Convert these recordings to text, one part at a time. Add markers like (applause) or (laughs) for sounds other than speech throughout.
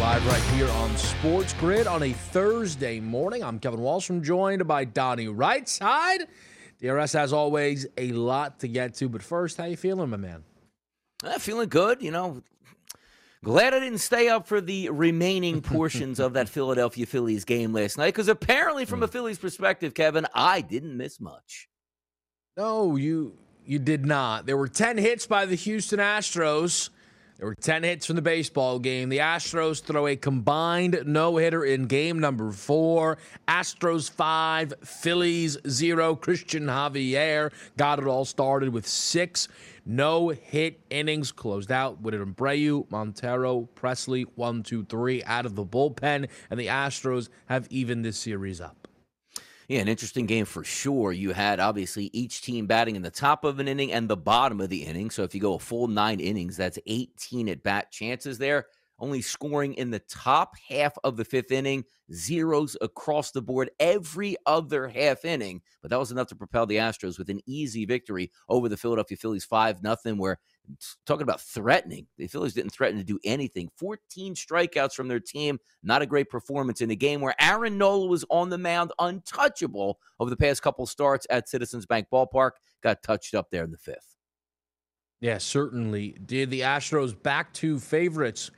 Live right here on Sports Grid on a Thursday morning. I'm Kevin Wallstrom, joined by Donnie Rightside. DRS, as always, a lot to get to. But first, how you feeling, my man? Uh, feeling good. You know, glad I didn't stay up for the remaining (laughs) portions of that Philadelphia Phillies game last night because apparently, from a Hmm. Phillies perspective, Kevin, I didn't miss much. No, you you did not. There were 10 hits by the Houston Astros. There were 10 hits from the baseball game. The Astros throw a combined no hitter in game number four. Astros five, Phillies zero. Cristian Javier got it all started with six no hit innings. Closed out with Abreu, Montero, Pressly, one, two, three out of the bullpen. And the Astros have evened this series up. Yeah, an interesting game for sure. You had obviously each team batting in the top of an inning and the bottom of the inning. So if you go a full nine innings, that's 18 at bat chances there. Only scoring in the top half of the fifth inning, zeros across the board every other half inning. But that was enough to propel the Astros with an easy victory over the Philadelphia Phillies 5 nothing. where talking about threatening, the Phillies didn't threaten to do anything. 14 strikeouts from their team. Not a great performance in a game where Aaron Nola was on the mound, untouchable over the past couple starts at Citizens Bank Ballpark. Got touched up there in the fifth. Yeah, certainly did. The Astros back to favorites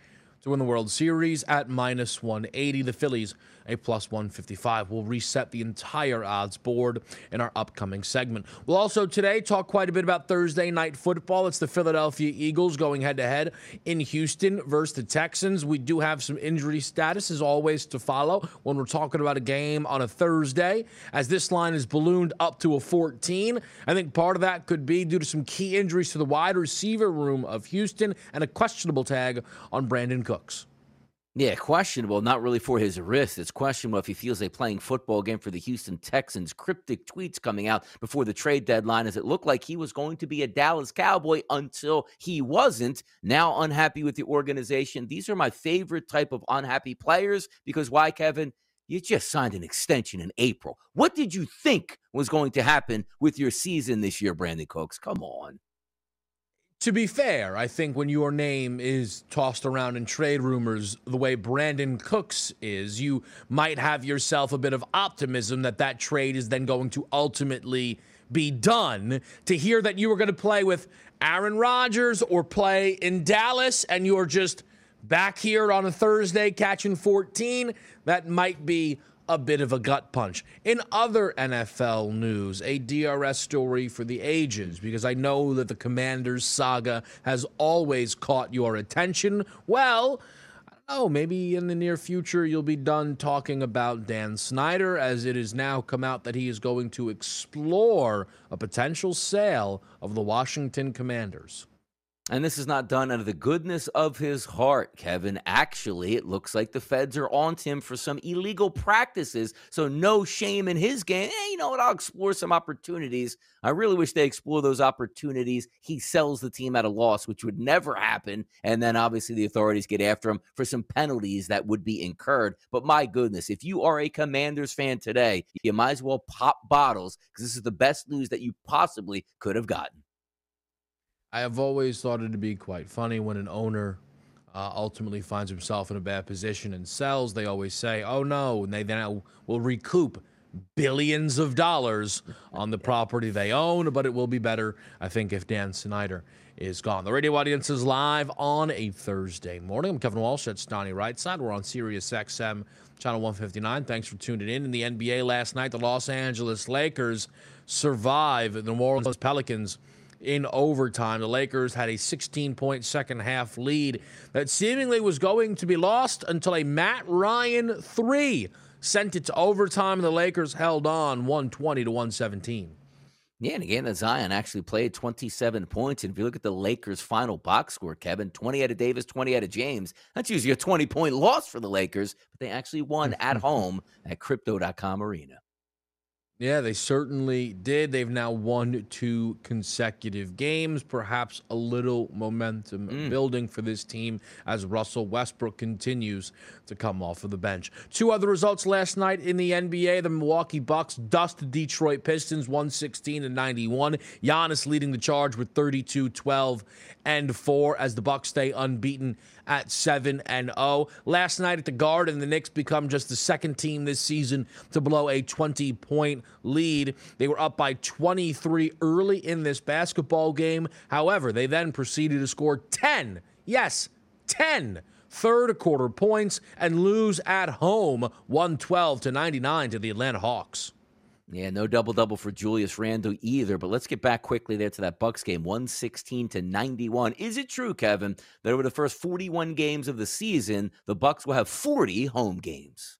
to win the World Series at minus 180. The Phillies a plus 155. We'll reset the entire odds board in our upcoming segment. We'll also today talk quite a bit about Thursday night football. It's the Philadelphia Eagles going head to head in Houston versus the Texans. We do have some injury status as always to follow when we're talking about a game on a Thursday as this line is ballooned up to a 14. I think part of that could be due to some key injuries to the wide receiver room of Houston and a questionable tag on Brandin Cooks. Yeah, questionable. Not really for his wrist. It's questionable if he feels like playing football again for the Houston Texans. Cryptic tweets coming out before the trade deadline as it looked like he was going to be a Dallas Cowboy until he wasn't. Now unhappy with the organization. These are my favorite type of unhappy players because why, Kevin? You just signed an extension in April. What did you think was going to happen with your season this year, Brandin Cooks? Come on. To be fair, I think when your name is tossed around in trade rumors the way Brandin Cooks is, you might have yourself a bit of optimism that that trade is then going to ultimately be done. To hear that you were going to play with Aaron Rodgers or play in Dallas and you're just back here on a Thursday catching 14, that might be a bit of a gut punch. In other NFL news, a DRS story for the ages, because I know that the Commanders saga has always caught your attention. Well, know, maybe in the near future you'll be done talking about Dan Snyder, as it has now come out that he is going to explore a potential sale of the Washington Commanders. And this is not done out of the goodness of his heart, Kevin. Actually, it looks like the feds are on him for some illegal practices. So, no shame in his game. Hey, you know what? I'll explore some opportunities. I really wish they explore those opportunities. He sells the team at a loss, which would never happen. And then obviously the authorities get after him for some penalties that would be incurred. But my goodness, if you are a Commanders fan today, you might as well pop bottles because this is the best news that you possibly could have gotten. I have always thought it to be quite funny when an owner uh, ultimately finds himself in a bad position and sells. They always say, "Oh no," and they then will recoup billions of dollars on the property they own. But it will be better, I think, if Dan Snyder is gone. The radio audience is live on a Thursday morning. I'm Kevin Walsh at Donnie Right Side. We're on Sirius XM, channel 159. Thanks for tuning in. In the NBA last night, the Los Angeles Lakers survive the New Orleans Pelicans in overtime. The Lakers had a 16 point second half lead that seemingly was going to be lost until a Matt Ryan three sent it to overtime, and the Lakers held on 120 to 117. Yeah, and again, the Zion actually played 27 points. And if you look at the Lakers' final box score, Kevin, 20 out of Davis, 20 out of James, that's usually a 20 point loss for the Lakers, but they actually won (laughs) at home at Crypto.com Arena. Yeah, they certainly did. They've now won two consecutive games, perhaps a little momentum mm. building for this team as Russell Westbrook continues to come off of the bench. Two other results last night in the NBA. The Milwaukee Bucks dust the Detroit Pistons 116 to 91. Giannis leading the charge with 32, 12, and 4 as the Bucks stay unbeaten at 7 and 0. Last night at the Garden, the Knicks become just the second team this season to blow a 20 point lead. They were up by 23 early in this basketball game. However, they then proceeded to score 10. Yes, 10 third quarter points and lose at home 112 to 99 to the Atlanta Hawks. Yeah, no double double for Julius Randle either. But let's get back quickly there to that Bucks game, one sixteen to ninety one. Is it true, Kevin, that over the first forty one games of the season, the Bucks will have forty home games?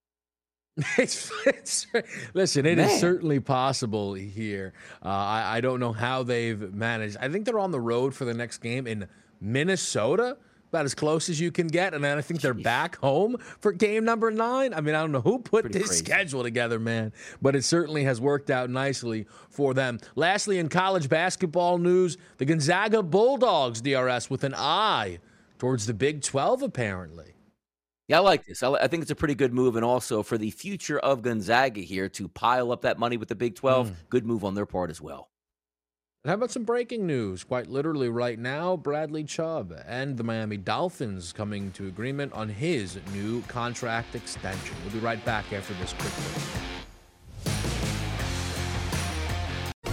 (laughs) It's, it's, listen, it Man. is certainly possible here. Uh, I, I don't know how they've managed. I think they're on the road for the next game in Minnesota about as close as you can get. And then I think they're back home for game number nine. I mean, I don't know who put Pretty this crazy. schedule together, man, but it certainly has worked out nicely for them. Lastly, in college basketball news, the Gonzaga Bulldogs DRS with an eye towards the Big 12, apparently. Yeah, I like this. I, think it's a pretty good move. And also for the future of Gonzaga here to pile up that money with the Big 12, mm. good move on their part as well. And how about some breaking news? Quite literally, right now, Bradley Chubb and the Miami Dolphins coming to agreement on his new contract extension. We'll be right back after this quick break.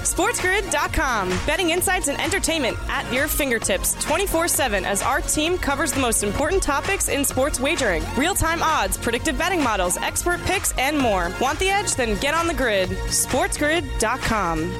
SportsGrid.com. Betting insights and entertainment at your fingertips 24 7 as our team covers the most important topics in sports wagering real time odds, predictive betting models, expert picks, and more. Want the edge? Then get on the grid. SportsGrid.com.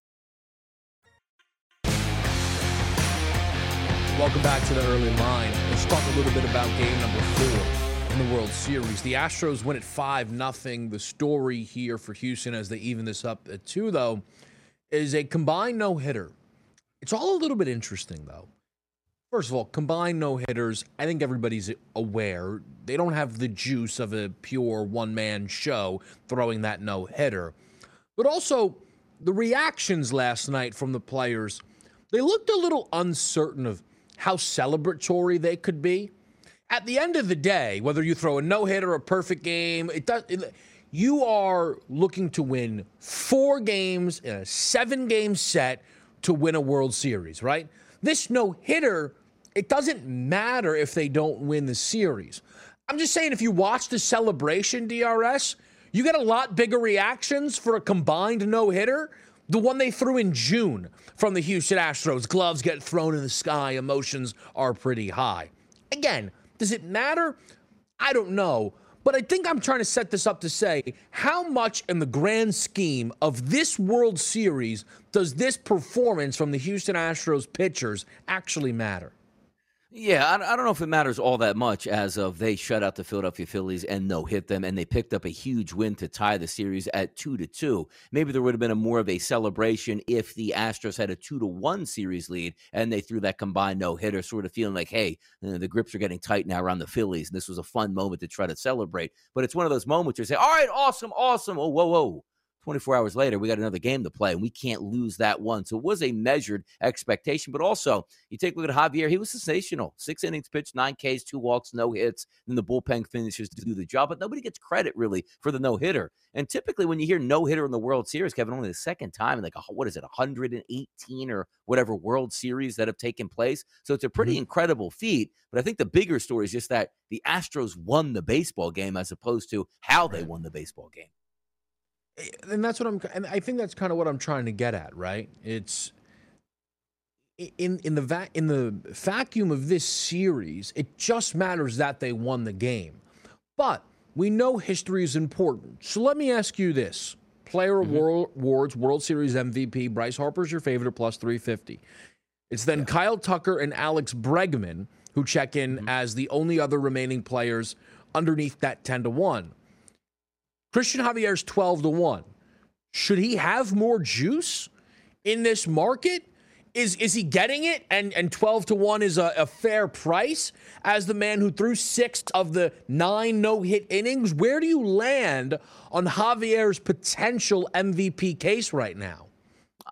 Welcome back to the early line. Let's talk a little bit about game number four in the World Series. The Astros win at 5 nothing. The story here for Houston as they even this up at 2, though, is a combined no hitter. It's all a little bit interesting, though. First of all, combined no hitters, I think everybody's aware they don't have the juice of a pure one man show throwing that no hitter. But also, the reactions last night from the players, they looked a little uncertain of how celebratory they could be. At the end of the day, whether you throw a no hitter or a perfect game, it does. It, you are looking to win four games in a seven game set to win a World Series, right? This no hitter it doesn't matter if they don't win the series. I'm just saying, if you watch the celebration, DRS, you get a lot bigger reactions for a combined no hitter. The one they threw in June from the Houston Astros, gloves get thrown in the sky, emotions are pretty high. Again, does it matter? I don't know. But I think I'm trying to set this up to say how much in the grand scheme of this World Series does this performance from the Houston Astros pitchers actually matter? Yeah, I, I don't know if it matters all that much as of they shut out the Philadelphia Phillies and no hit them, and they picked up a huge win to tie the series at two to two. Maybe there would have been a more of a celebration if the Astros had a two to one series lead and they threw that combined no hitter, sort of feeling like, hey, uh, the grips are getting tight now around the Phillies, and this was a fun moment to try to celebrate. But it's one of those moments where you say, all right, awesome, awesome. Oh, whoa, whoa 24 hours later, we got another game to play, and we can't lose that one. So it was a measured expectation. But also, you take a look at Javier, he was sensational. Six innings pitched, nine Ks, two walks, no hits. Then the bullpen finishes to do the job. But nobody gets credit really for the no hitter. And typically, when you hear no hitter in the World Series, Kevin, only the second time in like, a, what is it, 118 or whatever World Series that have taken place. So it's a pretty mm-hmm. incredible feat. But I think the bigger story is just that the Astros won the baseball game as opposed to how they won the baseball game. And that's what I'm and I think that's kind of what I'm trying to get at, right? It's in in the va- in the vacuum of this series, it just matters that they won the game. But we know history is important. So let me ask you this. Player mm-hmm. Awards, World Series MVP, Bryce Harper's your favorite plus 350. It's then yeah. Kyle Tucker and Alex Bregman who check in mm-hmm. as the only other remaining players underneath that 10 to 1. Cristian Javier's 12 to 1. Should he have more juice in this market? Is is he getting it? And and 12 to 1 is a, a fair price as the man who threw six of the nine no-hit innings. Where do you land on Javier's potential MVP case right now?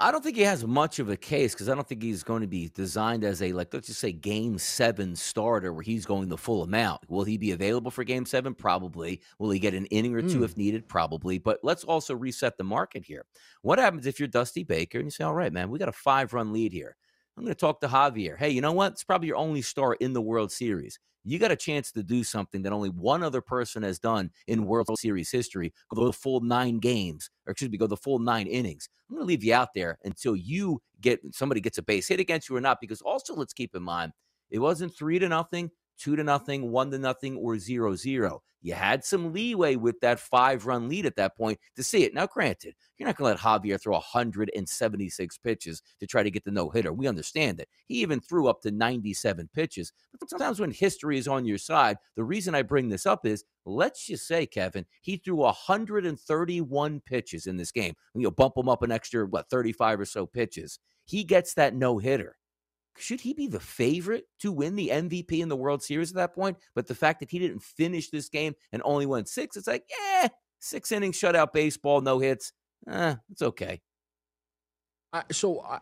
I don't think he has much of a case because I don't think he's going to be designed as a like let's just say game seven starter where he's going the full amount. Will he be available for game seven? Probably. Will he get an inning or two mm. if needed? Probably. But let's also reset the market here. What happens if you're Dusty Baker and you say, All right, man, we got a five run lead here. I'm going to talk to Javier. Hey, you know what? It's probably your only star in the World Series you got a chance to do something that only one other person has done in World Series history go the full nine games, or excuse me, go the full nine innings. I'm going to leave you out there until you get somebody gets a base hit against you or not. Because also, let's keep in mind, it wasn't three to nothing two to nothing, one to nothing, or zero zero. You had some leeway with that five run lead at that point to see it. Now, granted, you're not going to let Javier throw 176 pitches to try to get the no hitter. We understand that. He even threw up to 97 pitches. But sometimes when history is on your side, the reason I bring this up is let's just say, Kevin, he threw 131 pitches in this game. You know, bump him up an extra, what, 35 or so pitches. He gets that no hitter should he be the favorite to win the MVP in the World Series at that point? But the fact that he didn't finish this game and only won six, it's like, yeah, six innings, shutout baseball, no hits. Eh, it's okay. Uh, so uh,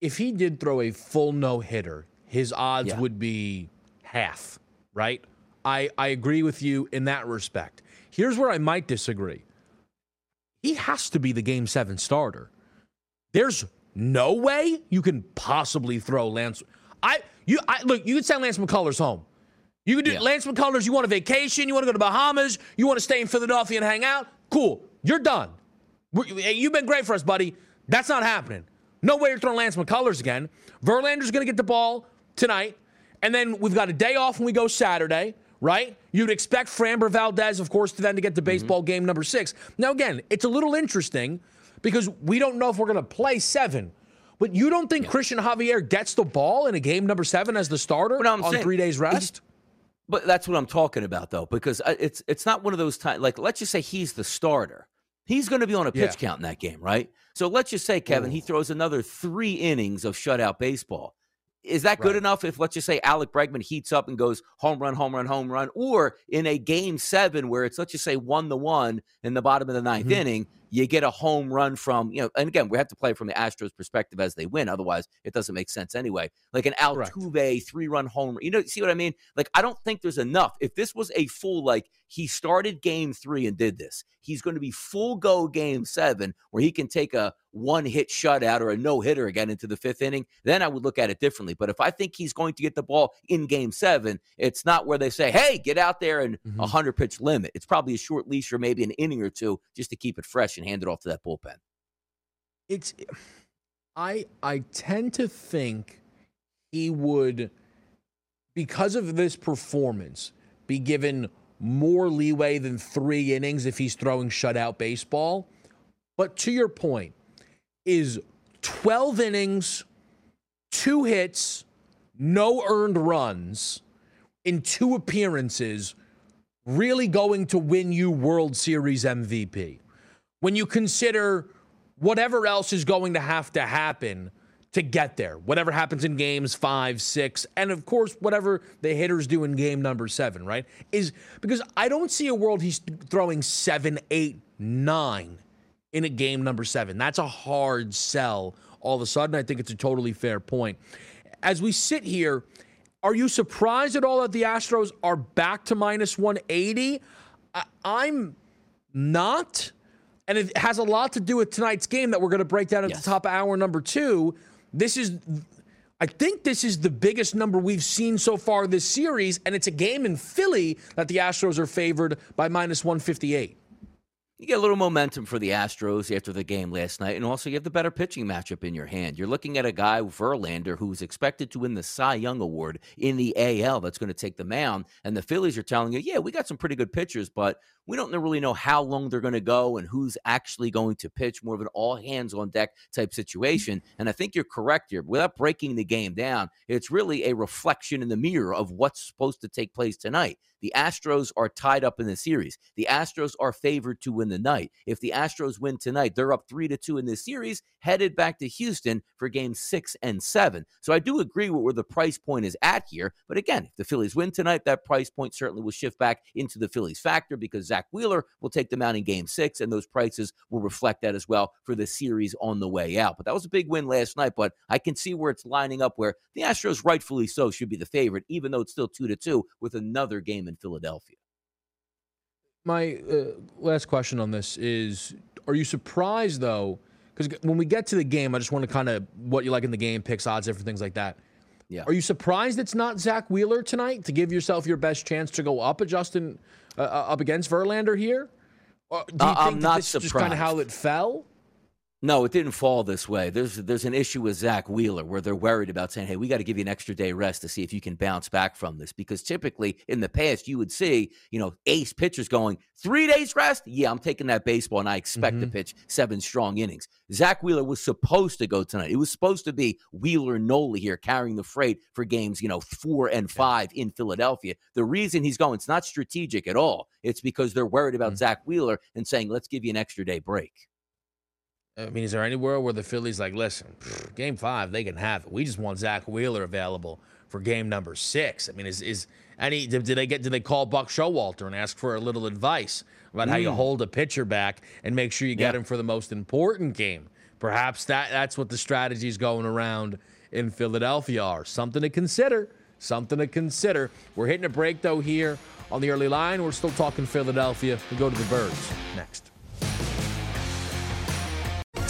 if he did throw a full no hitter, his odds yeah. would be half, right? I, I agree with you in that respect. Here's where I might disagree. He has to be the game seven starter. There's no way you can possibly throw Lance. I you I look. You could send Lance McCullers home. You could do yeah. Lance McCullers. You want a vacation? You want to go to Bahamas? You want to stay in Philadelphia and hang out? Cool. You're done. You've been great for us, buddy. That's not happening. No way you're throwing Lance McCullers again. Verlander's going to get the ball tonight, and then we've got a day off when we go Saturday. Right? You'd expect Framber Valdez, of course, to then to get to mm-hmm. baseball mm-hmm. game number six. Now, again, it's a little interesting because we don't know if we're going to play seven. But you don't think yeah. Cristian Javier gets the ball in a game number seven as the starter on saying, three days rest? But that's what I'm talking about, though, because uh, it's it's not one of those times. Like, let's just say he's the starter. He's going to be on a pitch yeah. count in that game, right? So let's just say, Kevin, Ooh. he throws another three innings of shutout baseball. Is that good right. enough if, let's just say, Alex Bregman heats up and goes home run, home run, home run? Or in a game seven where it's, let's just say, one to one in the bottom of the 9th mm-hmm. inning, you get a home run from, you know, and again, we have to play from the Astros perspective as they win. Otherwise, it doesn't make sense anyway. Like an Altuve three run home, you know, see what I mean? Like, I don't think there's enough. If this was a full, like, he started game three and did this, he's going to be full go game seven where he can take a one hit shutout or a no hitter again into the fifth inning. Then I would look at it differently. But if I think he's going to get the ball in game seven, it's not where they say, hey, get out there and a mm-hmm. 100 pitch limit. It's probably a short leash or maybe an inning or two just to keep it fresh and hand it off to that bullpen. It's I I tend to think he would because of this performance be given more leeway than 3 innings if he's throwing shutout baseball. But to your point, is 12 innings, 2 hits, no earned runs in two appearances really going to win you World Series MVP? When you consider whatever else is going to have to happen to get there, whatever happens in games five, six, and of course, whatever the hitters do in game number seven, right? Is because I don't see a world he's throwing seven, eight, nine in a game number seven. That's a hard sell all of a sudden. I think it's a totally fair point. As we sit here, are you surprised at all that the Astros are back to minus 180? I, I'm not and it has a lot to do with tonight's game that we're going to break down at yes. the top of hour number two. This is, I think, this is the biggest number we've seen so far this series, and it's a game in Philly that the Astros are favored by minus 158. You get a little momentum for the Astros after the game last night, and also you have the better pitching matchup in your hand. You're looking at a guy, Verlander, who's expected to win the Cy Young Award in the AL that's going to take the mound. And the Phillies are telling you, yeah, we got some pretty good pitchers, but we don't really know how long they're going to go and who's actually going to pitch. More of an all hands on deck type situation. And I think you're correct here. Without breaking the game down, it's really a reflection in the mirror of what's supposed to take place tonight. The Astros are tied up in the series. The Astros are favored to win the night. If the Astros win tonight, they're up three to two in this series, headed back to Houston for game six and seven. So I do agree with where the price point is at here. But again, if the Phillies win tonight, that price point certainly will shift back into the Phillies factor because Zack Wheeler will take them out in game six, and those prices will reflect that as well for the series on the way out. But that was a big win last night, but I can see where it's lining up where the Astros, rightfully so, should be the favorite, even though it's still two to two with another game in Philadelphia. My uh, last question on this is Are you surprised, though? Because when we get to the game, I just want to kind of what you like in the game, picks, odds, different things like that. Yeah. Are you surprised it's not Zack Wheeler tonight to give yourself your best chance to go up a Justin uh, uh, up against Verlander here? Or do you uh, think that this is just kind of how it fell? No, it didn't fall this way. There's there's an issue with Zack Wheeler where they're worried about saying, "Hey, we got to give you an extra day rest to see if you can bounce back from this." Because typically in the past, you would see, you know, ace pitchers going three days rest. Yeah, I'm taking that baseball, and I expect mm-hmm. to pitch seven strong innings. Zach Wheeler was supposed to go tonight. It was supposed to be Wheeler Nola here carrying the freight for games, you know, four and five in Philadelphia. The reason he's going, it's not strategic at all. It's because they're worried about mm-hmm. Zack Wheeler and saying, "Let's give you an extra day break." I mean, is there any world where the Phillies like, listen, game five, they can have it. We just want Zack Wheeler available for game number six. I mean, is is any did, did they get did they call Buck Showalter and ask for a little advice about mm. how you hmm. hold a pitcher back and make sure you get him for the most important game? Perhaps that that's what the strategies going around in Philadelphia are. Something to consider. Something to consider. We're hitting a break though here on the early line. We're still talking Philadelphia. We go to the Birds next.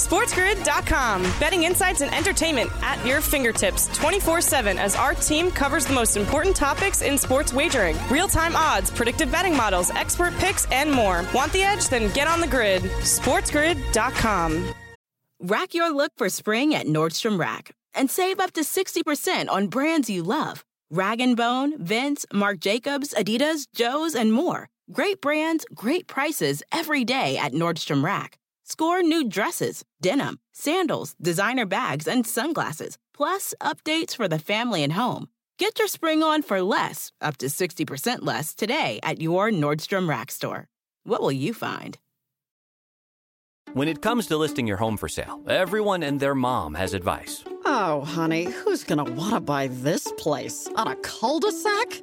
SportsGrid.com. Betting insights and entertainment at your fingertips 24 7 as our team covers the most important topics in sports wagering real time odds, predictive betting models, expert picks, and more. Want the edge? Then get on the grid. SportsGrid.com. Rack your look for spring at Nordstrom Rack and save up to 60% on brands you love Rag & Bone, Vince, Marc Jacobs, Adidas, Joe's, and more. Great brands, great prices every day at Nordstrom Rack. Score new dresses, denim, sandals, designer bags, and sunglasses, plus updates for the family and home. Get your spring on for less, up to 60% less, today at your Nordstrom Rack store. What will you find? When it comes to listing your home for sale, everyone and their mom has advice. Oh, honey, who's gonna want to buy this place? On a cul de sac?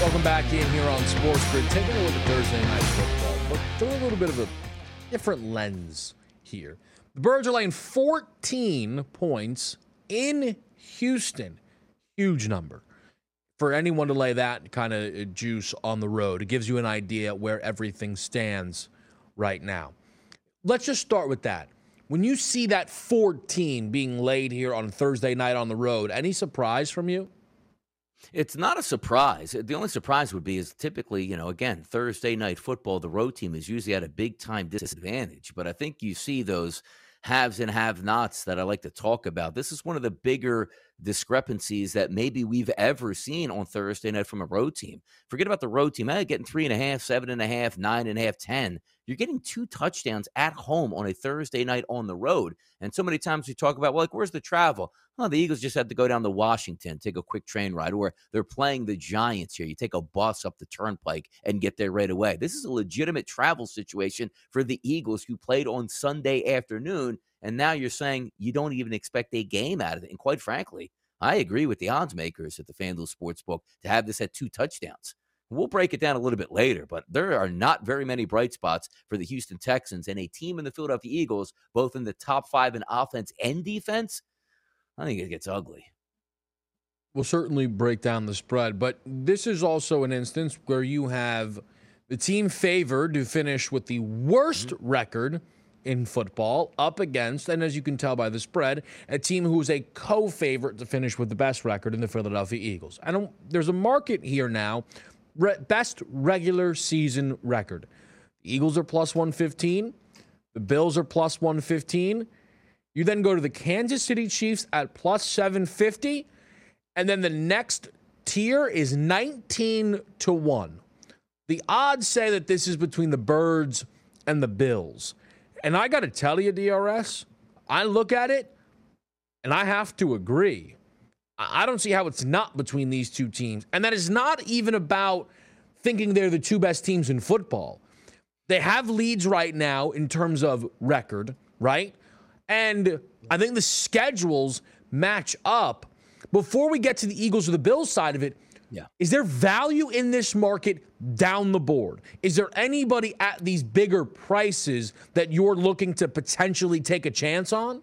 Welcome back in here on Sports Grid. Taking a look at Thursday night football, but through a little bit of a different lens here. The Birds are laying 14 points in Houston. Huge number. For anyone to lay that kind of uh, juice on the road, it gives you an idea where everything stands right now. Let's just start with that. When you see that 14 being laid here on Thursday night on the road, any surprise from you? It's not a surprise. The only surprise would be is typically, you know, again, Thursday night football, the road team is usually at a big time disadvantage. But I think you see those haves and have nots that I like to talk about. This is one of the bigger discrepancies that maybe we've ever seen on Thursday night from a road team. Forget about the road team. Eh, getting three and a half, seven and a half, nine and a half, ten. You're getting two touchdowns at home on a Thursday night on the road. And so many times we talk about, well, like, where's the travel? Oh, the Eagles just had to go down to Washington, take a quick train ride, or they're playing the Giants here. You take a bus up the turnpike and get there right away. This is a legitimate travel situation for the Eagles who played on Sunday afternoon. And now you're saying you don't even expect a game out of it. And quite frankly, I agree with the odds makers at the FanDuel Sportsbook to have this at two touchdowns. We'll break it down a little bit later, but there are not very many bright spots for the Houston Texans and a team in the Philadelphia Eagles, both in the top five in offense and defense. I think it gets ugly. We'll certainly break down the spread, but this is also an instance where you have the team favored to finish with the worst mm-hmm. record in football up against, and as you can tell by the spread, a team who is a co-favorite to finish with the best record in the Philadelphia Eagles. I don't. There's a market here now. Re, best regular season record. The Eagles are plus 115. The Bills are plus 115. You then go to the Kansas City Chiefs at plus 750. And then the next tier is 19 to 1. The odds say that this is between the Birds and the Bills. And I got to tell you, DRS, I look at it and I have to agree. I don't see how it's not between these two teams. And that is not even about thinking they're the two best teams in football. They have leads right now in terms of record, right? And I think the schedules match up. Before we get to the Eagles or the Bills side of it, yeah. Is there value in this market down the board? Is there anybody at these bigger prices that you're looking to potentially take a chance on?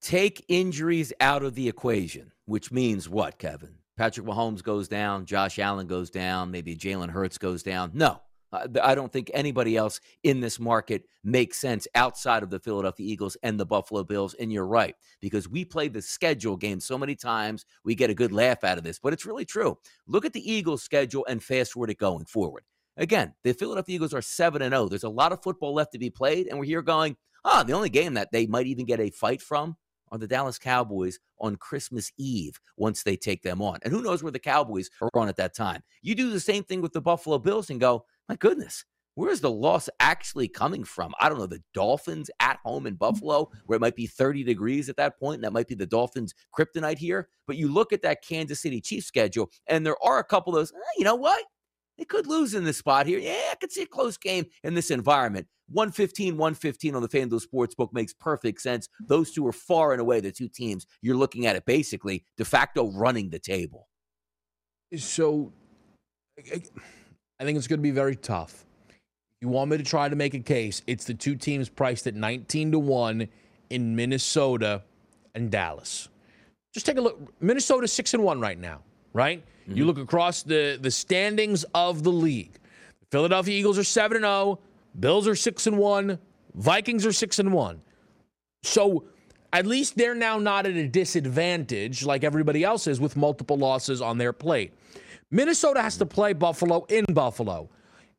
Take injuries out of the equation, which means what, Kevin? Patrick Mahomes goes down, Josh Allen goes down, maybe Jalen Hurts goes down. No, I don't think anybody else in this market makes sense outside of the Philadelphia Eagles and the Buffalo Bills. And you're right, because we play the schedule game so many times, we get a good laugh out of this. But it's really true. Look at the Eagles' schedule and fast forward it going forward. Again, the Philadelphia Eagles are 7 and 0. There's a lot of football left to be played. And we're here going, ah, oh, the only game that they might even get a fight from are the Dallas Cowboys on Christmas Eve once they take them on. And who knows where the Cowboys are on at that time. You do the same thing with the Buffalo Bills and go, my goodness, where is the loss actually coming from? I don't know. The Dolphins at home in mm. Buffalo, where it might be 30 degrees at that point, and that might be the Dolphins' kryptonite here. But you look at that Kansas City Chiefs schedule, and there are a couple of those, eh, you know what? They could lose in this spot here. Yeah, I could see a close game in this environment. 115, 115 on the FanDuel Sportsbook makes perfect sense. Those two are far and away the two teams you're looking at it basically de facto running the table. So I think it's going to be very tough. You want me to try to make a case? It's the two teams priced at 19 to 1 in Minnesota and Dallas. Just take a look. Minnesota 6 and 1 right now, right? Mm-hmm. You look across the the standings of the league. The Philadelphia Eagles are 7 and 0, Bills are 6 and 1, Vikings are 6 and 1. So at least they're now not at a disadvantage like everybody else is with multiple losses on their plate. Minnesota has to play Buffalo in Buffalo.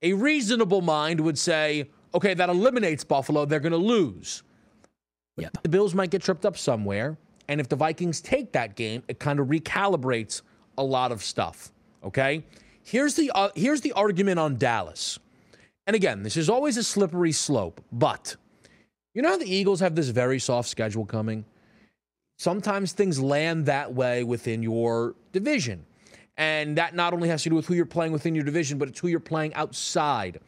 A reasonable mind would say, okay, that eliminates Buffalo. They're going to lose. Yep. The Bills might get tripped up somewhere. And if the Vikings take that game, it kind of recalibrates a lot of stuff. Okay? Here's the uh, here's the argument on Dallas. And again, this is always a slippery slope, but you know how the Eagles have this very soft schedule coming? Sometimes things land that way within your division. And that not only has to do with who you're playing within your division, but it's who you're playing outside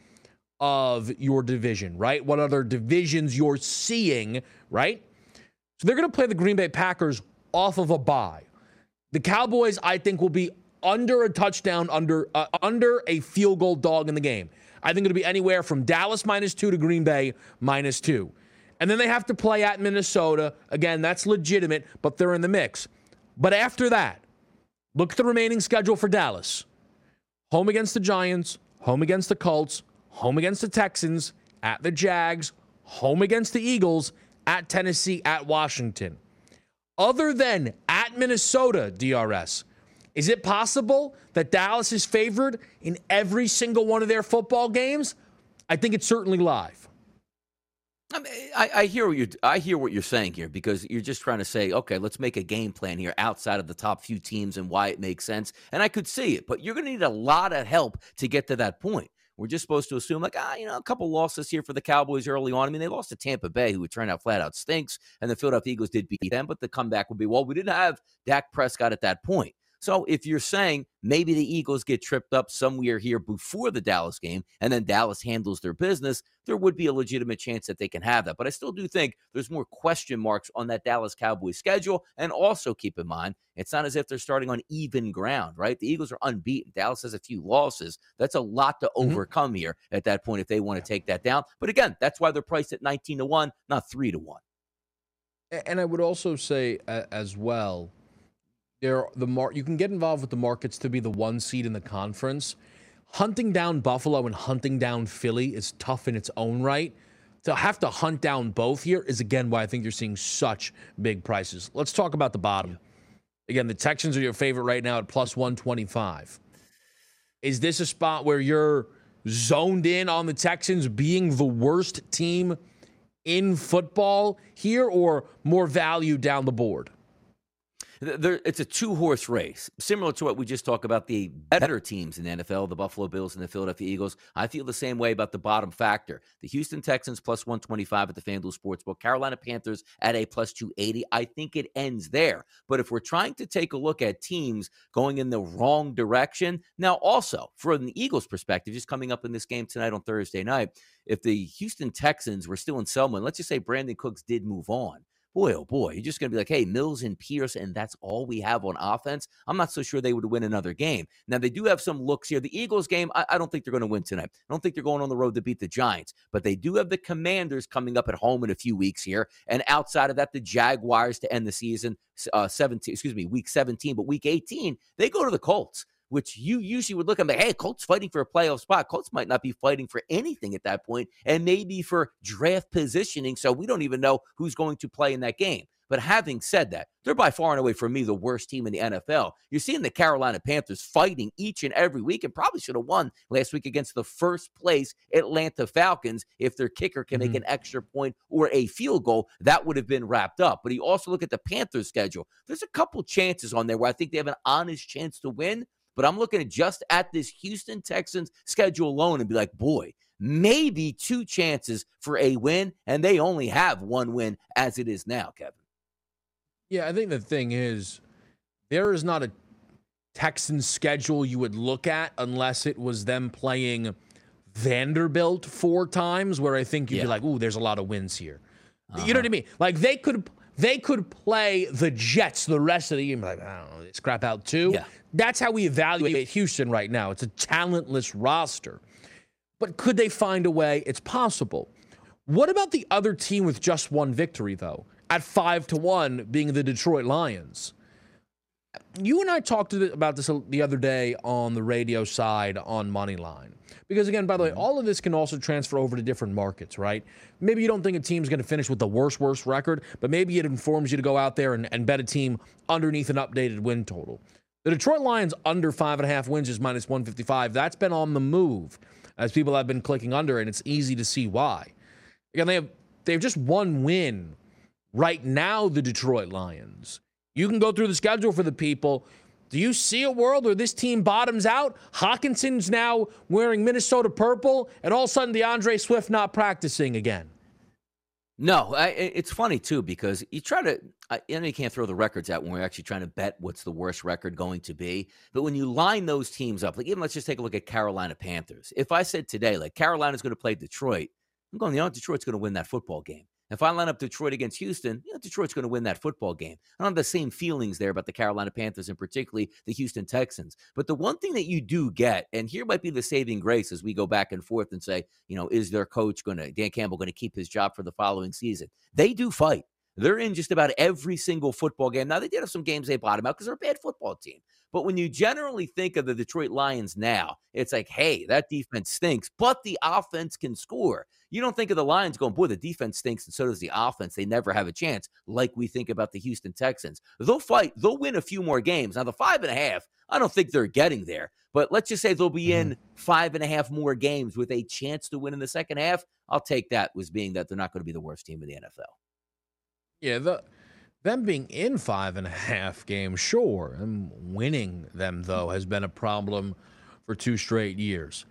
of your division, right? What other divisions you're seeing, right? So they're going to play the Green Bay Packers off of a bye. The Cowboys, I think, will be under a touchdown, under uh, under a field goal dog in the game. I think it'll be anywhere from Dallas minus two to Green Bay minus two. And then they have to play at Minnesota. Again, that's legitimate, but they're in the mix. But after that, Look at the remaining schedule for Dallas home against the Giants, home against the Colts, home against the Texans, at the Jags, home against the Eagles, at Tennessee, at Washington. Other than at Minnesota, DRS, is it possible that Dallas is favored in every single one of their football games? I think it's certainly live. I, mean, I, I, hear what you I hear what you're saying here because you're just trying to say, okay, let's make a game plan here outside of the top few teams and why it makes sense. And I could see it, but you're going to need a lot of help to get to that point. We're just supposed to assume, like, ah, you know, a couple losses here for the Cowboys early on. I mean, they lost to Tampa Bay, who would turn out flat out stinks, and the Philadelphia Eagles did beat them, but the comeback would be, well, we didn't have Dak Prescott at that point. So if you're saying maybe the Eagles get tripped up somewhere here before the Dallas game and then Dallas handles their business, there would be a legitimate chance that they can have that. But I still do think there's more question marks on that Dallas Cowboys schedule. And also keep in mind, it's not as if they're starting on even ground, right? The Eagles are unbeaten. Dallas has a few losses. That's a lot to mm-hmm. overcome here at that point if they want to take that down. But again, that's why they're priced at 19 to 1, not 3 to 1. And I would also say as well, the mar- you can get involved with the markets to be the one seed in the conference. Hunting down Buffalo and hunting down Philly is tough in its own right. To have to hunt down both here is again why I think you're seeing such big prices. Let's talk about the bottom. Again, the Texans are your favorite right now at plus 125. Is this a spot where you're zoned in on the Texans being the worst team in football here or more value down the board? There, it's a two horse race, similar to what we just talked about the better teams in the NFL, the Buffalo Bills and the Philadelphia Eagles. I feel the same way about the bottom factor. The Houston Texans plus 125 at the FanDuel Sportsbook, Carolina Panthers at a plus 280. I think it ends there. But if we're trying to take a look at teams going in the wrong direction, now also from the Eagles' perspective, just coming up in this game tonight on Thursday night, if the Houston Texans were still in Selma, let's just say Brandin Cooks did move on boy, oh boy, you're just going to be like, hey, Mills and Pierce, and that's all we have on offense. I'm not so sure they would win another game. Now, they do have some looks here. The Eagles game, I, I don't think they're going to win tonight. I don't think they're going on the road to beat the Giants, but they do have the Commanders coming up at home in a few weeks here. And outside of that, the Jaguars to end the season, uh, 17, excuse me, week 17, but week 18, they go to the Colts which you usually would look at like, hey, Colts fighting for a playoff spot. Colts might not be fighting for anything at that point, and maybe for draft positioning. So we don't even know who's going to play in that game. But having said that, they're by far and away for me the worst team in the NFL. You're seeing the Carolina Panthers fighting each and every week and probably should have won last week against the first place Atlanta Falcons. If their kicker can mm-hmm. make an extra point or a field goal, that would have been wrapped up. But you also look at the Panthers schedule. There's a couple chances on there where I think they have an honest chance to win. But I'm looking at just at this Houston Texans schedule alone and be like, boy, maybe two chances for a win, and they only have one win as it is now, Kevin. Yeah, I think the thing is, there is not a Texans schedule you would look at unless it was them playing Vanderbilt four times, where I think you'd Yeah. be like, ooh, there's a lot of wins here. You know uh-huh. what I mean? Like they could they could play the Jets the rest of the year. Like, I don't know, scrap out two. Yeah. That's how we evaluate Houston right now. It's a talentless roster. But could they find a way? It's possible. What about the other team with just one victory, though? At five to one, being the Detroit Lions. You and I talked about this the other day on the radio side on Moneyline. Because, again, by the way, mm-hmm. all of this can also transfer over to different markets, right? Maybe you don't think a team's going to finish with the worst, worst record, but maybe it informs you to go out there and, and bet a team underneath an updated win total. The Detroit Lions under five and a half wins is minus 155. That's been on the move as people have been clicking under, and it's easy to see why. Again, they have they have just one win right now. The Detroit Lions. You can go through the schedule for the people. Do you see a world where this team bottoms out? Hockenson's now wearing Minnesota purple, and all of a sudden D'Andre Swift not practicing again. No, I, it's funny too because you try to. I, I know you can't throw the records out when we're actually trying to bet what's the worst record going to be. But when you line those teams up, like even let's just take a look at Carolina Panthers. If I said today, like Carolina's going to play Detroit, I'm going, you know, Detroit's going to win that football game. If I line up Detroit against Houston, you know, Detroit's going to win that football game. I don't have the same feelings there about the Carolina Panthers and particularly the Houston Texans. But the one thing that you do get, and here might be the saving grace as we go back and forth and say, you know, is their coach going to, Dan Campbell, going to keep his job for the following season? They do fight. They're in just about every single football game. Now, they did have some games they bottom out because they're a bad football team. But when you generally think of the Detroit Lions now, it's like, hey, that defense stinks, but the offense can score. You don't think of the Lions going, boy, the defense stinks, and so does the offense. They never have a chance, like we think about the Houston Texans. They'll fight, they'll win a few more games. Now, the five and a half, I don't think they're getting there, but let's just say they'll be mm-hmm. in five and a half more games with a chance to win in the second half. I'll take that as being that they're not going to be the worst team in the NFL. Yeah, the them being in five and a half games, sure. And winning them though has been a problem for two straight years.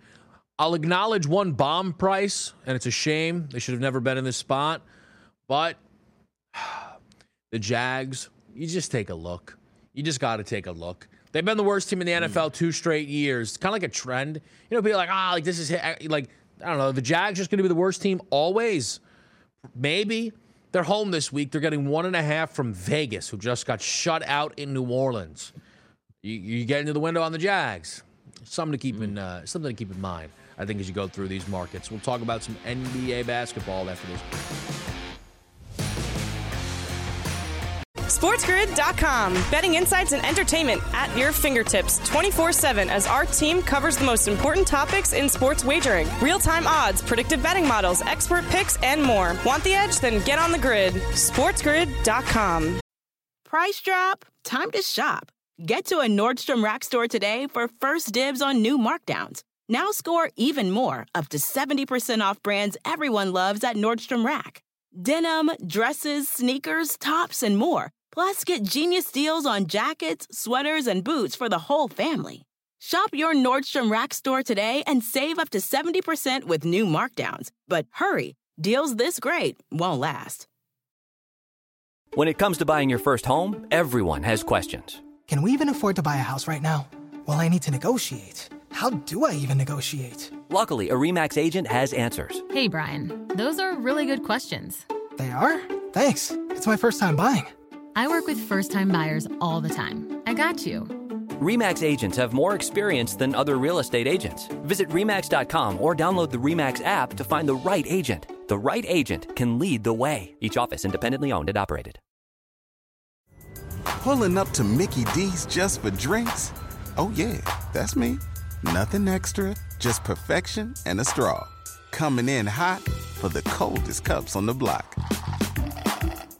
I'll acknowledge one bomb price, and it's a shame. They should have never been in this spot. But (sighs) the Jags, you just take a look. You just got to take a look. They've been the worst team in the NFL two straight years. It's kind of like a trend. You know, people are like, ah, like this is like I don't know. The Jags just going to be the worst team always. Maybe they're home this week. They're getting one and a half from Vegas, who just got shut out in New Orleans. You, you get into the window on the Jags. Something to keep in uh, something to keep in mind. I think as you go through these markets, we'll talk about some NBA basketball after this. SportsGrid.com. Betting insights and entertainment at your fingertips 24 7 as our team covers the most important topics in sports wagering real time odds, predictive betting models, expert picks, and more. Want the edge? Then get on the grid. SportsGrid.com. Price drop? Time to shop. Get to a Nordstrom Rack store today for first dibs on new markdowns. Now score even more, up to 70% off brands everyone loves at Nordstrom Rack. Denim, dresses, sneakers, tops, and more. Plus, get genius deals on jackets, sweaters, and boots for the whole family. Shop your Nordstrom Rack store today and save up to 70% with new markdowns. But hurry, deals this great won't last. When it comes to buying your first home, everyone has questions. Can we even afford to buy a house right now? Well, I need to negotiate. How do I even negotiate? Luckily, a REMAX agent has answers. Hey, Brian, those are really good questions. They are? Thanks. It's my first time buying. I work with first time buyers all the time. I got you. REMAX agents have more experience than other real estate agents. Visit REMAX.com or download the REMAX app to find the right agent. The right agent can lead the way. Each office independently owned and operated. Pulling up to Mickey D's just for drinks? Oh, yeah, that's me. Nothing extra, just perfection and a straw. Coming in hot for the coldest cups on the block.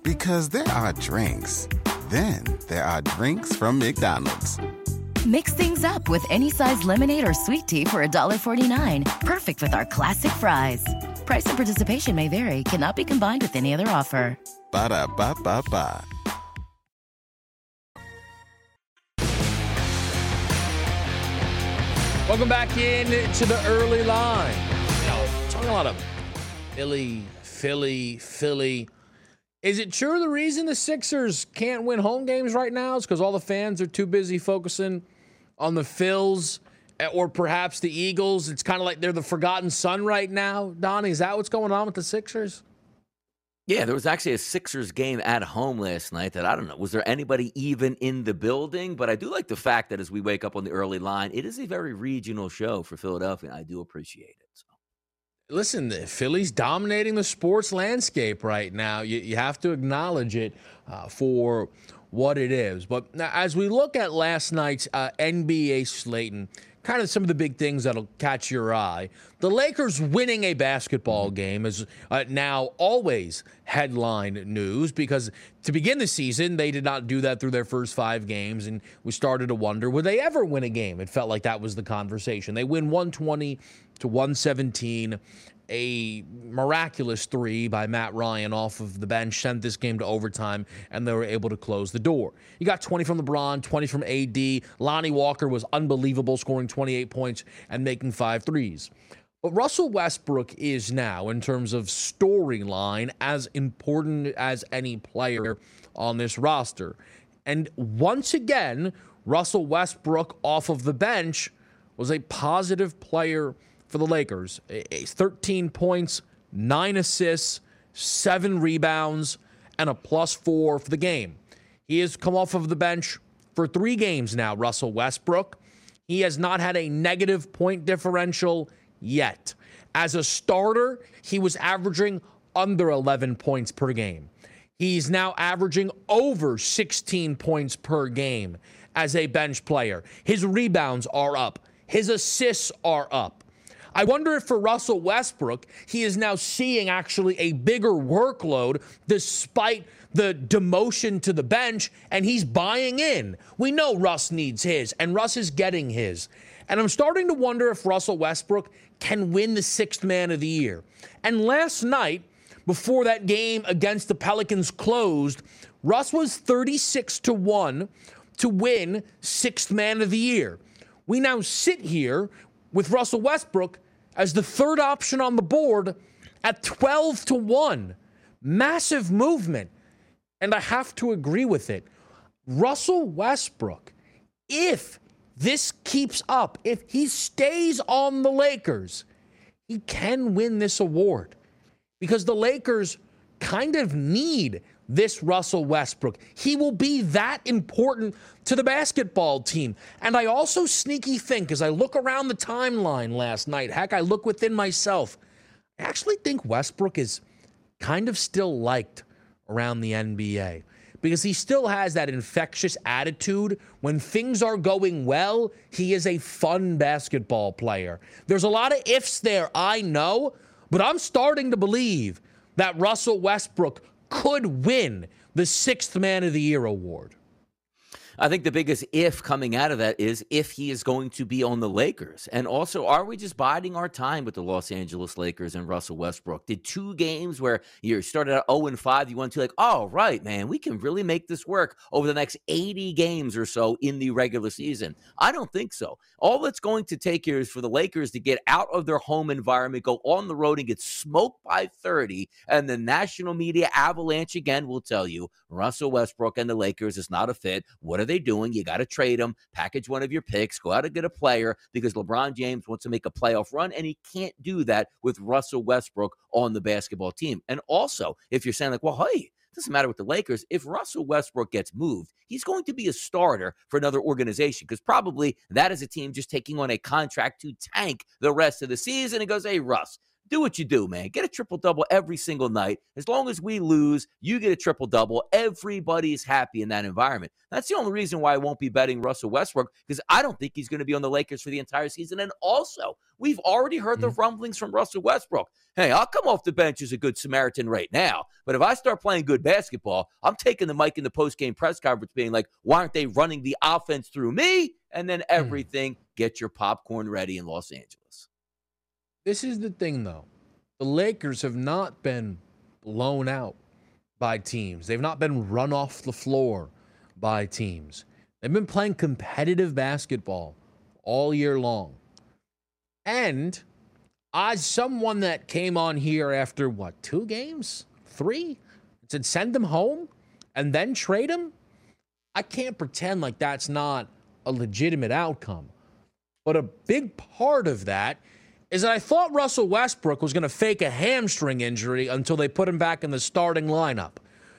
Because there are drinks, then there are drinks from McDonald's. Mix things up with any size lemonade or sweet tea for $1.49. Perfect with our classic fries. Price and participation may vary, cannot be combined with any other offer. Ba da ba ba ba. Welcome back in to the early line. You know, talking a lot of Philly, Philly, Philly. Is it true the reason the Sixers can't win home games right now is because all the fans are too busy focusing on the Phils eh, or perhaps the Eagles? It's kind of like they're the forgotten son right now. Donnie, is that what's going on with the Sixers? Yeah, there was actually a Sixers game at home last night that I don't know. Was there anybody even in the building? But I do like the fact that as we wake up on the early line, it is a very regional show for Philadelphia. I do appreciate it. Listen, the Philly's dominating the sports landscape right now. You, you have to acknowledge it uh, for what it is. But as we look at last night's uh, NBA slate and kind of some of the big things that'll catch your eye, the Lakers winning a basketball mm-hmm. game is uh, now always headline news because to begin the season, they did not do that through their first five games. And we started to wonder would they ever win a game? It felt like that was the conversation. They win 120 to 117 a miraculous three by Matt Ryan off of the bench sent this game to overtime, and they were able to close the door. You got 20 from LeBron, 20 from AD. Lonnie Walker was unbelievable, scoring 28 points and making five threes. But Russell Westbrook is now, in terms of storyline, as important as any player on this roster. And once again, Russell Westbrook off of the bench was a positive player for the Lakers. 13 points, nine assists, seven rebounds, and a plus four for the game. He has come off of the bench for three games now, Russell Westbrook. He has not had a negative point differential yet. As a starter, he was averaging under 11 points per game. He's now averaging over 16 points per game as a bench player. His rebounds are up, his assists are up. I wonder if for Russell Westbrook, he is now seeing actually a bigger workload despite the demotion to the bench, and he's buying in. We know Russ needs his, and Russ is getting his. And I'm starting to wonder if Russell Westbrook can win the sixth man of the year. And last night, before that game against the Pelicans closed, Russ was 36 to 1 to win sixth man of the year. We now sit here with Russell Westbrook as the third option on the board at 12 to 1. Massive movement. And I have to agree with it. Russell Westbrook, if this keeps up, if he stays on the Lakers, he can win this award because the Lakers kind of need this Russell Westbrook. He will be that important to the basketball team. And I also sneaky think as I look around the timeline last night, heck, I look within myself, I actually think Westbrook is kind of still liked around the NBA because he still has that infectious attitude. When things are going well, he is a fun basketball player. There's a lot of ifs there, I know, but I'm starting to believe that Russell Westbrook could win the sixth man of the year award. I think the biggest if coming out of that is if he is going to be on the Lakers. And also, are we just biding our time with the Los Angeles Lakers and Russell Westbrook? Did two games where you started at 0 and 5, you went to like, oh, right, man, we can really make this work over the next 80 games or so in the regular season? I don't think so. All it's going to take here is for the Lakers to get out of their home environment, go on the road and get smoked by 30. And the national media avalanche again will tell you Russell Westbrook and the Lakers is not a fit. What are they doing? You got to trade them, package one of your picks, go out and get a player because LeBron James wants to make a playoff run, and he can't do that with Russell Westbrook on the basketball team. And also, if you're saying, like, well, hey, doesn't matter with the Lakers. If Russell Westbrook gets moved, he's going to be a starter for another organization because probably that is a team just taking on a contract to tank the rest of the season. And goes, hey, Russ, do what you do, man. Get a triple double every single night. As long as we lose, you get a triple double. Everybody's happy in that environment. That's the only reason why I won't be betting Russell Westbrook because I don't think he's going to be on the Lakers for the entire season. And also, we've already heard the rumblings from Russell Westbrook. Hey, I'll come off the bench as a good Samaritan right now. But if I start playing good basketball, I'm taking the mic in the post game press conference being like, why aren't they running the offense through me? And then mm. everything, mm. get your popcorn ready in Los Angeles. This is the thing, though. The Lakers have not been blown out by teams, they've not been run off the floor by teams. They've been playing competitive basketball all year long. And as someone that came on here after what, two games? Three? Said send them home and then trade them? I can't pretend like that's not a legitimate outcome. But a big part of that is that I thought Russell Westbrook was going to fake a hamstring injury until they put him back in the starting lineup.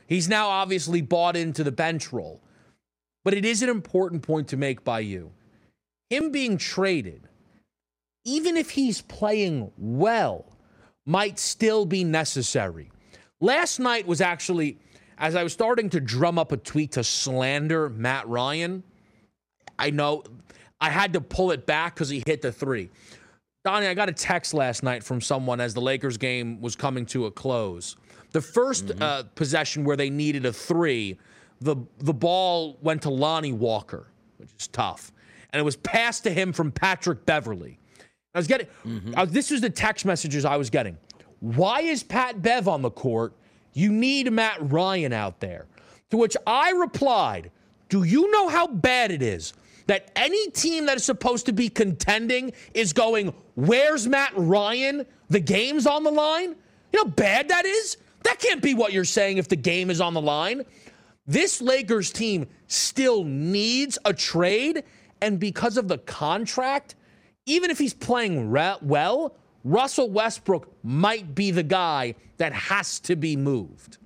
He's now obviously bought into the bench role. But it is an important point to make by you. Him being traded, even if he's playing well, might still be necessary. Last night was actually, as I was starting to drum up a tweet to slander Matt Ryan, I know I had to pull it back because he hit the three. Donnie, I got a text last night from someone as the Lakers game was coming to a close. The 1st mm-hmm. uh, possession where they needed a three, the the ball went to Lonnie Walker, which is tough, and it was passed to him from Patrick Beverley. I was getting mm-hmm. I was, this was the text messages I was getting. Why is Pat Bev on the court? You need Matt Ryan out there. To which I replied, Do you know how bad it is that any team that is supposed to be contending is going, Where's Matt Ryan? The game's on the line? You know how bad that is? That can't be what you're saying if the game is on the line. This Lakers team still needs a trade. And because of the contract, even if he's playing re- well, Russell Westbrook might be the guy that has to be moved.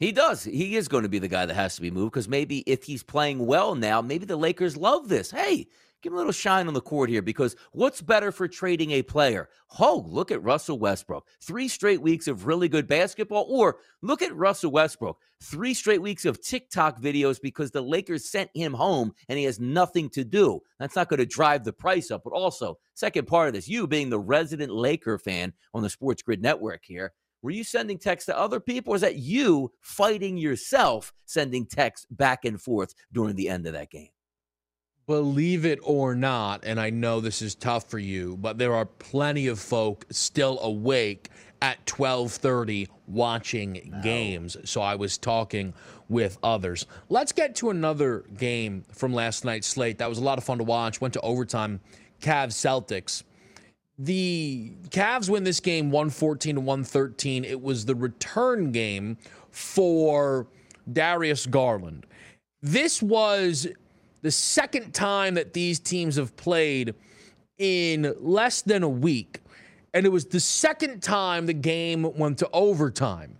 He does. He is going to be the guy that has to be moved because maybe if he's playing well now, maybe the Lakers love this. Hey, give him a little shine on the court here because what's better for trading a player? Oh, look at Russell Westbrook. Three straight weeks of really good basketball. Or look at Russell Westbrook. Three straight weeks of TikTok videos because the Lakers sent him home and he has nothing to do. That's not going to drive the price up. But also, second part of this, you being the resident Laker fan on the Sports Grid Network here, were you sending texts to other people? Or is that you fighting yourself, sending texts back and forth during the end of that game? Believe it or not, and I know this is tough for you, but there are plenty of folk still awake at 12:30 watching no. games. So I was talking with others. Let's get to another game from last night's slate. That was a lot of fun to watch. Went to overtime. Cavs Celtics. The Cavs win this game 114 to 113. It was the return game for Darius Garland. This was the second time that these teams have played in less than a week. And it was the second time the game went to overtime.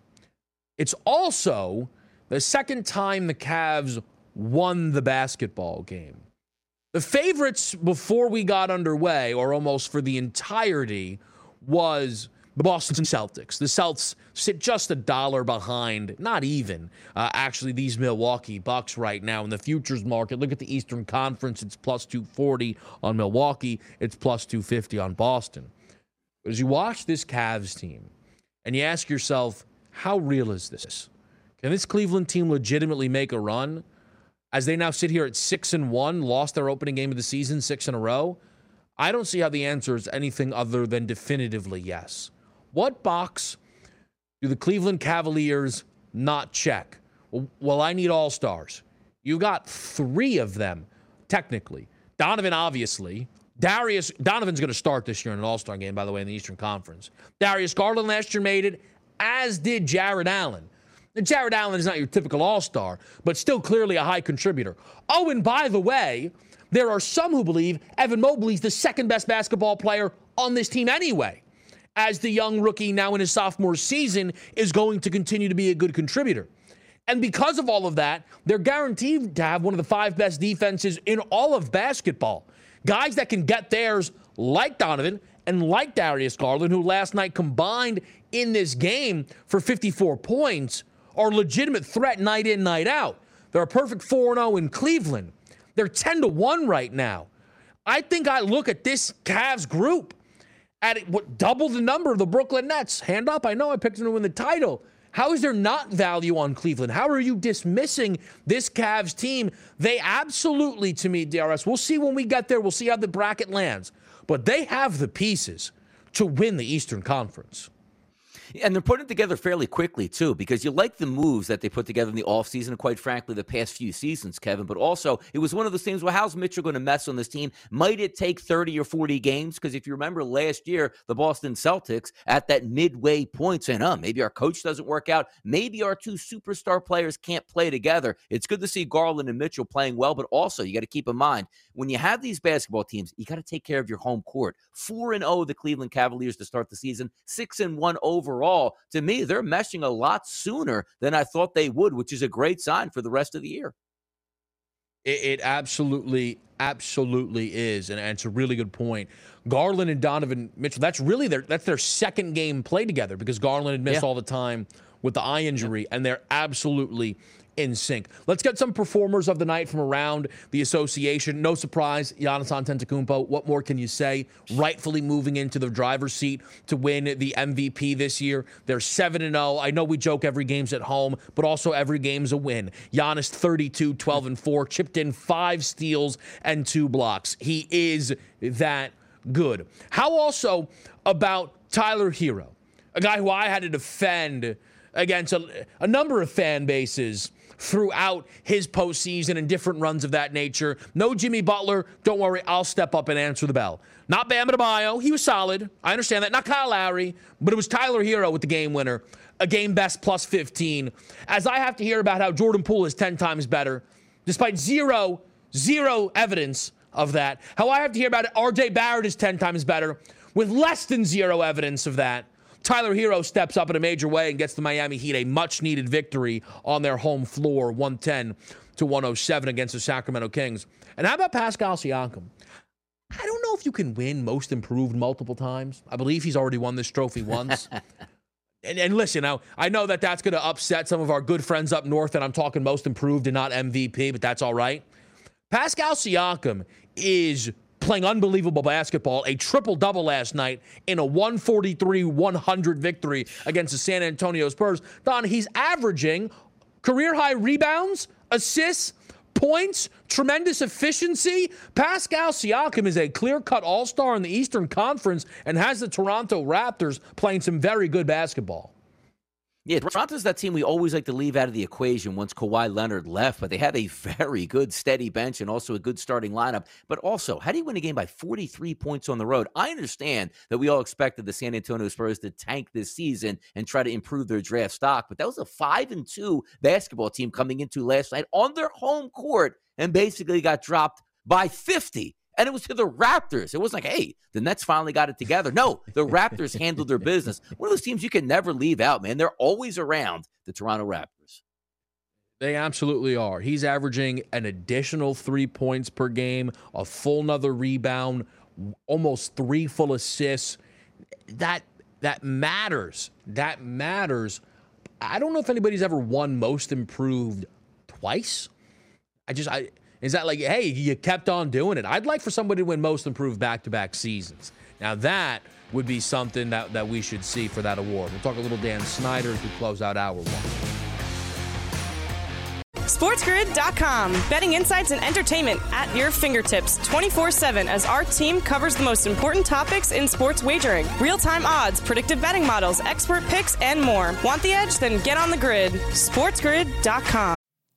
It's also the second time the Cavs won the basketball game. The favorites before we got underway, or almost for the entirety, was the Boston Celtics. The Celts sit just a dollar behind, not even uh, actually these Milwaukee Bucks right now in the futures market. Look at the Eastern Conference; it's plus two forty on Milwaukee. It's plus two fifty on Boston. As you watch this Cavs team, and you ask yourself, how real is this? Can this Cleveland team legitimately make a run? As they now sit here at six and one, lost their opening game of the season six in a row. I don't see how the answer is anything other than definitively yes. What box do the Cleveland Cavaliers not check? Well, I need all stars. You got three of them, technically. Donovan, obviously. Darius Donovan's going to start this year in an All Star game, by the way, in the Eastern Conference. Darius Garland last year made it, as did Jarrett Allen. Jarrett Allen is not your typical All Star, but still clearly a high contributor. Oh, and by the way, there are some who believe Evan Mobley's the second best basketball player on this team anyway as the young rookie now in his sophomore season is going to continue to be a good contributor. And because of all of that, they're guaranteed to have one of the five best defenses in all of basketball. Guys that can get theirs, like Donovan and like Darius Garland, who last night combined in this game for 54 points, are legitimate threat night in, night out. They're a perfect 4 0 in Cleveland. They're 10 to 1 right now. I think I look at this Cavs group at what double the number of the Brooklyn Nets. Hand up, I know I picked them to win the title. How is there not value on Cleveland? How are you dismissing this Cavs team? They absolutely, to me, DRS, we'll see when we get there. We'll see how the bracket lands. But they have the pieces to win the Eastern Conference. And they're putting it together fairly quickly, too, because you like the moves that they put together in the offseason, quite frankly, the past few seasons, Kevin. But also, it was one of those things well, how's Mitchell going to mess on this team? Might it take 30 or 40 games? Because if you remember last year, the Boston Celtics at that midway point saying, oh, maybe our coach doesn't work out. Maybe our two superstar players can't play together. It's good to see Garland and Mitchell playing well, but also you got to keep in mind when you have these basketball teams, you got to take care of your home court. 4 and 0 the Cleveland Cavaliers to start the season, 6 and 1 overall. All to me, they're meshing a lot sooner than I thought they would, which is a great sign for the rest of the year. It, it absolutely, absolutely is, and, and, it's a really good point. Garland and Donovan Mitchell. That's really their that's their second game play together because Garland had missed yeah. all the time with the eye injury, yeah. and they're absolutely in sync. Let's get some performers of the night from around the association. No surprise, Giannis Antetokounmpo. What more can you say? Rightfully moving into the driver's seat to win the MVP this year. They're 7 and 0. I know we joke every game's at home, but also every game's a win. Giannis 32, 12 and 4, chipped in 5 steals and 2 blocks. He is that good. How also about Tyler Herro, a guy who I had to defend against a, a number of fan bases throughout his postseason and different runs of that nature. No Jimmy Butler. Don't worry, I'll step up and answer the bell. Not Bam Adebayo. He was solid. I understand that. Not Kyle Lowry, but it was Tyler Herro with the game winner. A game best plus 15. As I have to hear about how Jordan Poole is 10 times better, despite zero, zero evidence of that. How I have to hear about it, RJ Barrett is 10 times better with less than zero evidence of that. Tyler Herro steps up in a major way and gets the Miami Heat a much needed victory on their home floor, 110 to 107 against the Sacramento Kings. And how about Pascal Siakam? I don't know if you can win most improved multiple times. I believe he's already won this trophy once. (laughs) and, and, listen, now I know that that's going to upset some of our good friends up north, and I'm talking most improved and not MVP, but that's all right. Pascal Siakam is playing unbelievable basketball, a triple double last night in a 143 100 victory against the San Antonio Spurs. Don, he's averaging career high rebounds, assists, points, tremendous efficiency. Pascal Siakam is a clear cut all star in the Eastern Conference and has the Toronto Raptors playing some very good basketball. Yeah, Toronto's that team we always like to leave out of the equation once Kawhi Leonard left, but they have a very good, steady bench and also a good starting lineup. But also, how do you win a game by 43 points on the road? I understand that we all expected the San Antonio Spurs to tank this season and try to improve their draft stock, but that was a 5 and 2 basketball team coming into last night on their home court and basically got dropped by 50 and it was to the Raptors. It wasn't like, hey, the Nets finally got it together. No, the Raptors handled their business. One of those teams you can never leave out, man. They're always around the Toronto Raptors. They absolutely are. He's averaging an additional three points per game, a full another rebound, almost three full assists. That that matters. That matters. I don't know if anybody's ever won most improved twice. I just I is that like, hey, you kept on doing it? I'd like for somebody to win most improved back to back seasons. Now, that would be something that, that we should see for that award. We'll talk a little Dan Snyder as we close out hour one. SportsGrid.com. Betting insights and entertainment at your fingertips 24 7 as our team covers the most important topics in sports wagering real time odds, predictive betting models, expert picks, and more. Want the edge? Then get on the grid. SportsGrid.com.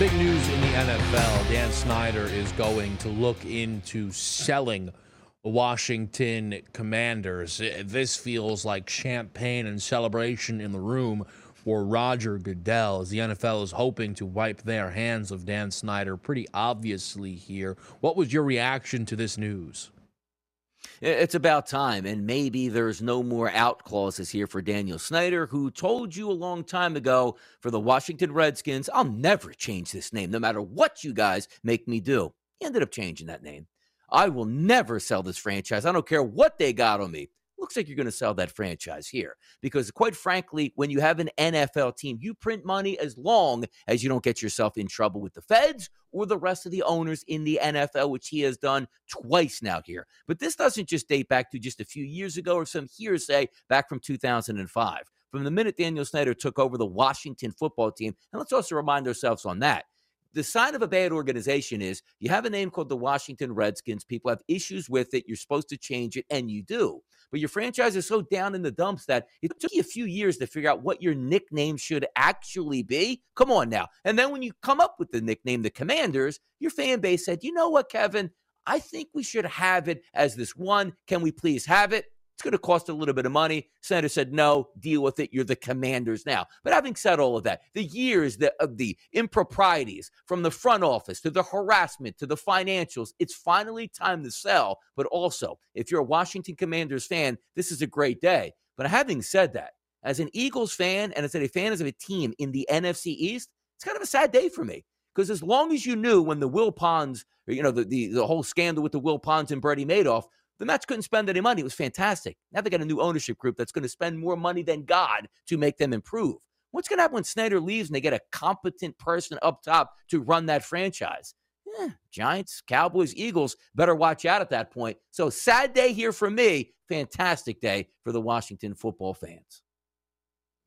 Big news in the NFL. Dan Snyder is going to look into selling Washington Commanders. This feels like champagne and celebration in the room for Roger Goodell as the NFL is hoping to wipe their hands of Dan Snyder pretty obviously here. What was your reaction to this news? It's about time, and maybe there's no more out clauses here for Daniel Snyder, who told you a long time ago for the Washington Redskins, I'll never change this name, no matter what you guys make me do. He ended up changing that name. I will never sell this franchise. I don't care what they got on me looks like you're going to sell that franchise here. Because, quite frankly, when you have an NFL team, you print money as long as you don't get yourself in trouble with the feds or the rest of the owners in the NFL, which he has done twice now here. But this doesn't just date back to just a few years ago or some hearsay back from 2005. From the minute Daniel Snyder took over the Washington football team, and let's also remind ourselves on that the sign of a bad organization is you have a name called the Washington Redskins. People have issues with it. You're supposed to change it, and you do. But your franchise is so down in the dumps that it took you a few years to figure out what your nickname should actually be. Come on now. And then when you come up with the nickname, the Commanders, your fan base said, you know what, Kevin? I think we should have it as this one. Can we please have it? It's going to cost a little bit of money. Senator said, no, deal with it. You're the commanders now. But having said all of that, the years of the improprieties from the front office to the harassment to the financials, it's finally time to sell. But also, if you're a Washington Commanders fan, this is a great day. But having said that, as an Eagles fan and as a fan of a team in the NFC East, it's kind of a sad day for me. Because as long as you knew when the Wilpons, you know, the, the, the whole scandal with the Wilpons and Bernie Madoff, the Mets couldn't spend any money. It was fantastic. Now they got a new ownership group that's going to spend more money than God to make them improve. What's going to happen when Snyder leaves and they get a competent person up top to run that franchise? Eh, Giants, Cowboys, Eagles better watch out at that point. So sad day here for me. Fantastic day for the Washington football fans.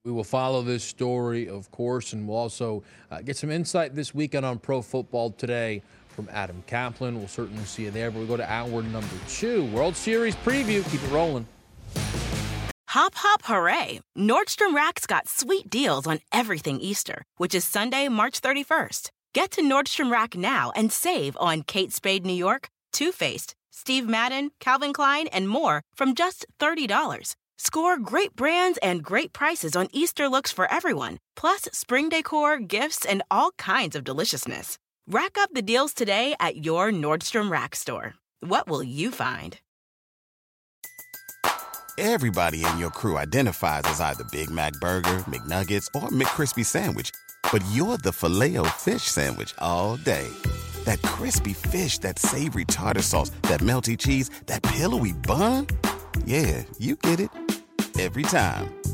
We will follow this story, of course, and we'll also uh, get some insight this weekend on Pro Football Today from Adam Caplan. We'll certainly see you there. But we go to hour number two, World Series preview. Keep it rolling. Hop, hop, hooray! Nordstrom Rack's got sweet deals on everything Easter, which is Sunday, March 31st. Get to Nordstrom Rack now and save on Kate Spade New York, Too Faced, Steve Madden, Calvin Klein, and more from just $30. Score great brands and great prices on Easter looks for everyone, plus spring decor, gifts, and all kinds of deliciousness. Rack up the deals today at your Nordstrom Rack store. What will you find? Everybody in your crew identifies as either Big Mac Burger, McNuggets, or McCrispy Sandwich. But you're the filet fish Sandwich all day. That crispy fish, that savory tartar sauce, that melty cheese, that pillowy bun. Yeah, you get it every time.